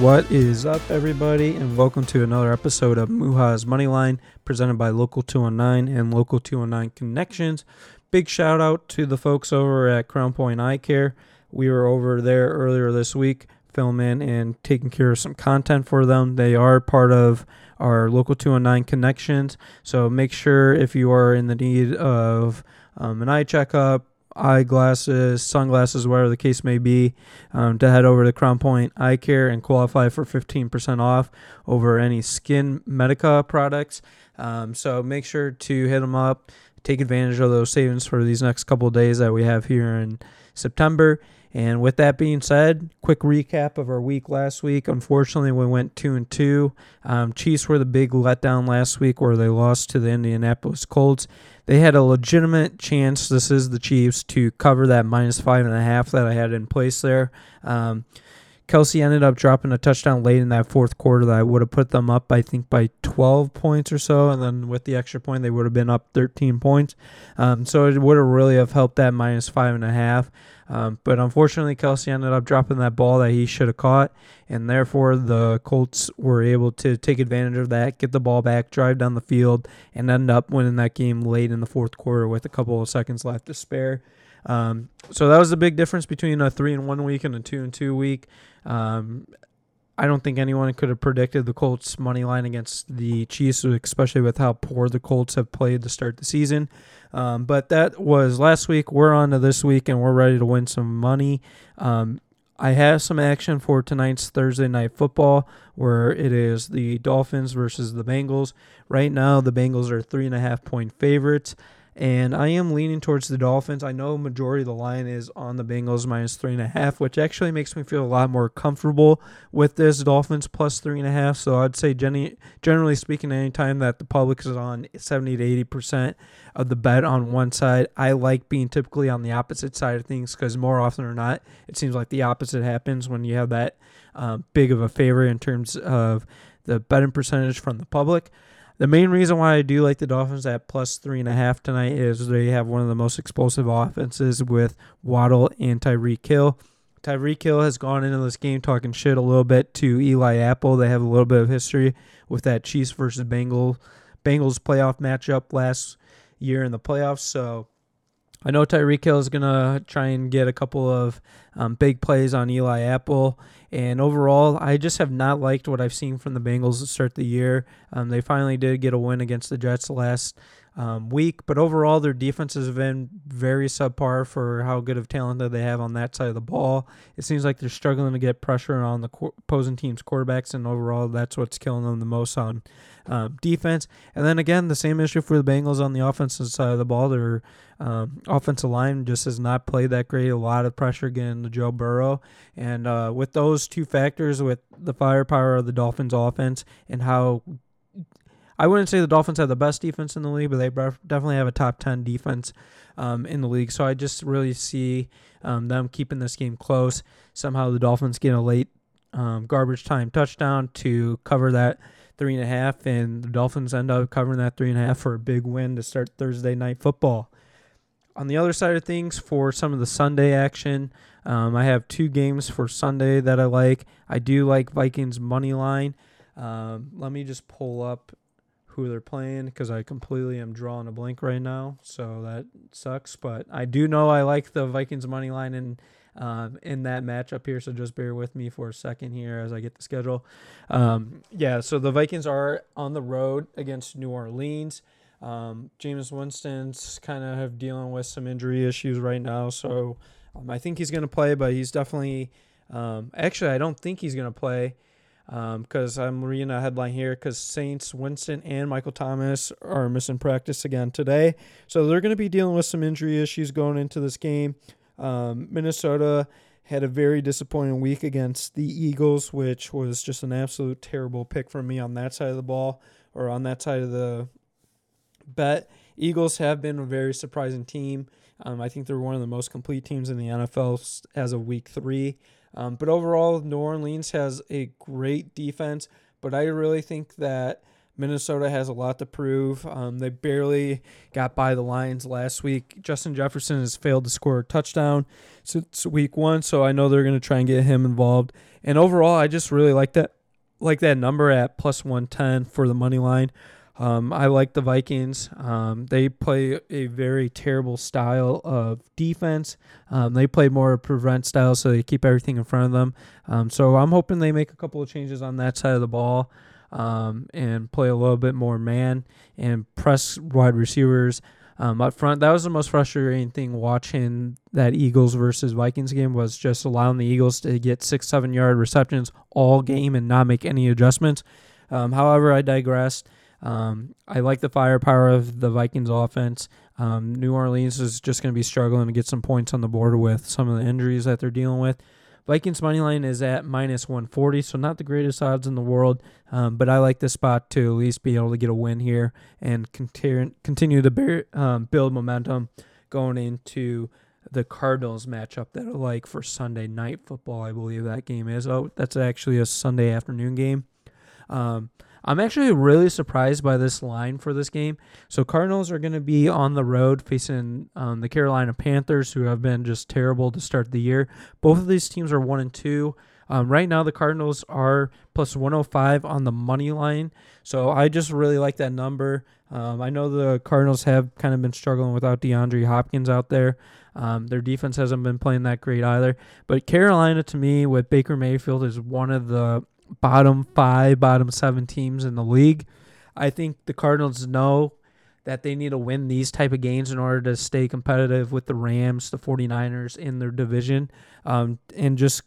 What is up, everybody, and welcome to another episode of Muha's Moneyline, presented by Local 209 and Local 209 Connections. Big shout out to the folks over at Crown Point Eye Care. We were over there earlier this week filming and taking care of some content for them. They are part of our Local 209 Connections, so make sure if you are in the need of um, an eye checkup, eyeglasses, sunglasses, whatever the case may be, um, to head over to Crown Point Eye Care and qualify for 15% off over any SkinMedica products. Um, so make sure to hit them up, take advantage of those savings for these next couple days that we have here in September. And with that being said, quick recap of our week last week. Unfortunately, we went two and two. Um, Chiefs were the big letdown last week, where they lost to the Indianapolis Colts. They had a legitimate chance. This is the Chiefs to cover that minus five and a half that I had in place there. Um, Kelce ended up dropping a touchdown late in that fourth quarter that would have put them up, I think, by 12 points or so. And then with the extra point, they would have been up 13 points. Um, so it would have really have helped that minus five and a half. Um, but unfortunately, Kelce ended up dropping that ball that he should have caught, and therefore the Colts were able to take advantage of that, get the ball back, drive down the field, and end up winning that game late in the fourth quarter with a couple of seconds left to spare. Um, so that was the big difference between a three and one week and a two and two week. Um, I don't think anyone could have predicted the Colts money line against the Chiefs, especially with how poor the Colts have played to start the season. Um, but that was last week. We're on to this week, and we're ready to win some money. Um, I have some action for tonight's Thursday night football, where it is the Dolphins versus the Bengals. Right now, the Bengals are three and a half point favorites and I am leaning towards the Dolphins. I know majority of the line is on the Bengals minus three and a half, which actually makes me feel a lot more comfortable with this Dolphins plus three and a half. So I'd say generally speaking, anytime that the public is on seventy to eighty percent of the bet on one side, I like being typically on the opposite side of things because more often or not, it seems like the opposite happens when you have that um, big of a favor in terms of the betting percentage from the public. The main reason why I do like the Dolphins at plus three and a half tonight is they have one of the most explosive offenses with Waddle and Tyreek Hill. Tyreek Hill has gone into this game talking shit a little bit to Eli Apple. They have a little bit of history with that Chiefs versus Bengals Bengals playoff matchup last year in the playoffs. So I know Tyreek Hill is gonna try and get a couple of um, big plays on Eli Apple, and overall, I just have not liked what I've seen from the Bengals to start the year. Um, they finally did get a win against the Jets last um, week, but overall, their defense has been very subpar for how good of talent that they have on that side of the ball. It seems like they're struggling to get pressure on the opposing team's quarterbacks, and overall, that's what's killing them the most on um, defense. And then again, the same issue for the Bengals on the offensive side of the ball. Their um, offensive line just has not played that great. A lot of pressure getting to Joe Burrow, and uh, with those two factors, with the firepower of the Dolphins' offense and how I wouldn't say the Dolphins have the best defense in the league, but they definitely have a top 10 defense um, in the league. So I just really see um, them keeping this game close. Somehow the Dolphins get a late um, garbage time touchdown to cover that three and a half, and the Dolphins end up covering that three and a half for a big win to start Thursday night football. On the other side of things, for some of the Sunday action, um, I have two games for Sunday that I like. I do like Vikings money line. Um, let me just pull up who they're playing because I completely am drawing a blank right now. So that sucks. But I do know I like the Vikings money line in um, in that matchup here. So just bear with me for a second here as I get the schedule. Um, yeah, so the Vikings are on the road against New Orleans. Um, Jameis Winston's kind of have dealing with some injury issues right now, so um, I think he's going to play, but he's definitely um, actually I don't think he's going to play because um, I'm reading a headline here because Saints Winston and Michael Thomas are missing practice again today. So they're going to be dealing with some injury issues going into this game. Um, Minnesota had a very disappointing week against the Eagles, which was just an absolute terrible pick from me on that side of the ball or on that side of the bet. Eagles have been a very surprising team. Um, I think they're one of the most complete teams in the NFL as of week three. Um, but overall, New Orleans has a great defense, but I really think that Minnesota has a lot to prove. Um, they barely got by the Lions last week. Justin Jefferson has failed to score a touchdown since week one, so I know they're going to try and get him involved. And overall, I just really like that like that number at plus 110 for the money line. Um, I like the Vikings. Um, they play a very terrible style of defense. Um, they play more prevent style, so they keep everything in front of them. Um, so I'm hoping they make a couple of changes on that side of the ball um, and play a little bit more man and press wide receivers um, up front. That was the most frustrating thing watching that Eagles versus Vikings game was just allowing the Eagles to get six, seven yard receptions all game and not make any adjustments. however, I digressed. Um, I like the firepower of the Vikings offense. Um, New Orleans is just going to be struggling to get some points on the board with some of the injuries that they're dealing with. Vikings money line is at minus 140, so not the greatest odds in the world, um, but I like this spot to at least be able to get a win here and continue to bear, um, build momentum going into the Cardinals matchup that I like for Sunday night football. I believe that game is. Oh, that's actually a Sunday afternoon game. Um, I'm actually really surprised by this line for this game. So Cardinals are going to be on the road facing um, the Carolina Panthers, who have been just terrible to start the year. Both of these teams are one and two. Um, right now, the Cardinals are plus 105 on the money line. So I just really like that number. Um, I know the Cardinals have kind of been struggling without DeAndre Hopkins out there. Um, their defense hasn't been playing that great either. But Carolina, to me, with Baker Mayfield, is one of the bottom five, bottom seven teams in the league. I think the Cardinals know that they need to win these type of games in order to stay competitive with the Rams, the 49ers in their division, um, and just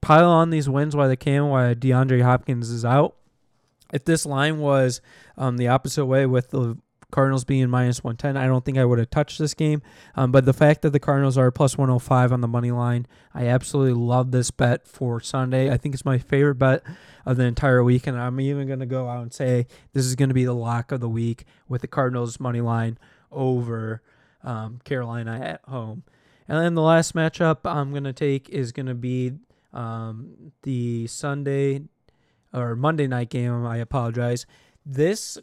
pile on these wins while they can while DeAndre Hopkins is out. If this line was um, the opposite way with the Cardinals being minus 110. I don't think I would have touched this game. Um, but the fact that the Cardinals are plus 105 on the money line, I absolutely love this bet for Sunday. I think it's my favorite bet of the entire week. And I'm even going to go out and say this is going to be the lock of the week with the Cardinals money line over um, Carolina at home. And then the last matchup I'm going to take is going to be um, the Sunday or Monday night game. I apologize. This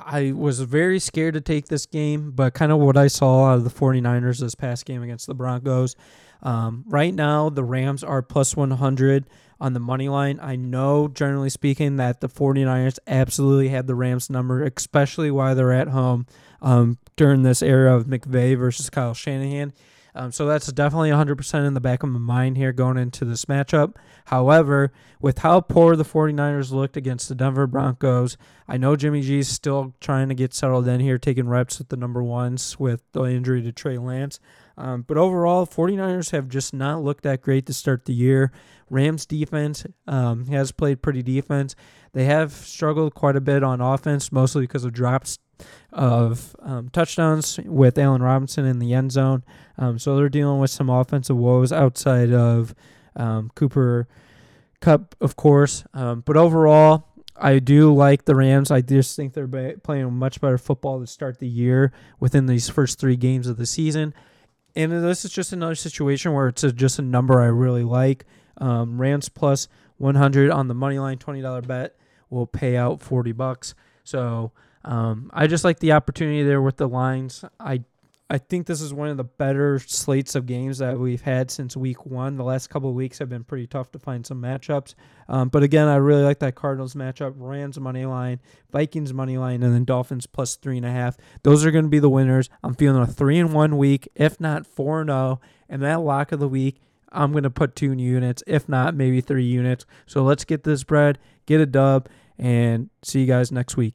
I was very scared to take this game, but kind of what I saw out of the 49ers this past game against the Broncos. Um, right now, the Rams are plus 100 on the money line. I know, generally speaking, that the 49ers absolutely have the Rams number, especially while they're at home um, during this era of McVay versus Kyle Shanahan. Um, so that's definitely 100% in the back of my mind here going into this matchup. However, with how poor the 49ers looked against the Denver Broncos, I know Jimmy G's still trying to get settled in here, taking reps with the number ones with the injury to Trey Lance. Um, but overall, 49ers have just not looked that great to start the year. Rams defense um, has played pretty defense. They have struggled quite a bit on offense, mostly because of drops of um, touchdowns with Allen Robinson in the end zone. Um, so they're dealing with some offensive woes outside of um, Cooper Kupp, of course. Um, but overall, I do like the Rams. I just think they're playing much better football to start the year within these first three games of the season. And this is just another situation where it's a, just a number I really like. Um, Rams plus 100 on the money line, $20 bet will pay out 40 bucks. So um, I just like the opportunity there with the lines. I I think this is one of the better slates of games that we've had since week one. The last couple of weeks have been pretty tough to find some matchups. Um, but again, I really like that Cardinals matchup. Rams money line, Vikings money line, and then Dolphins plus three and a half. Those are going to be the winners. I'm feeling a three and one week, if not four and. Oh. And that lock of the week, I'm going to put two units, if not maybe three units. So let's get this bread, get a dub, and see you guys next week.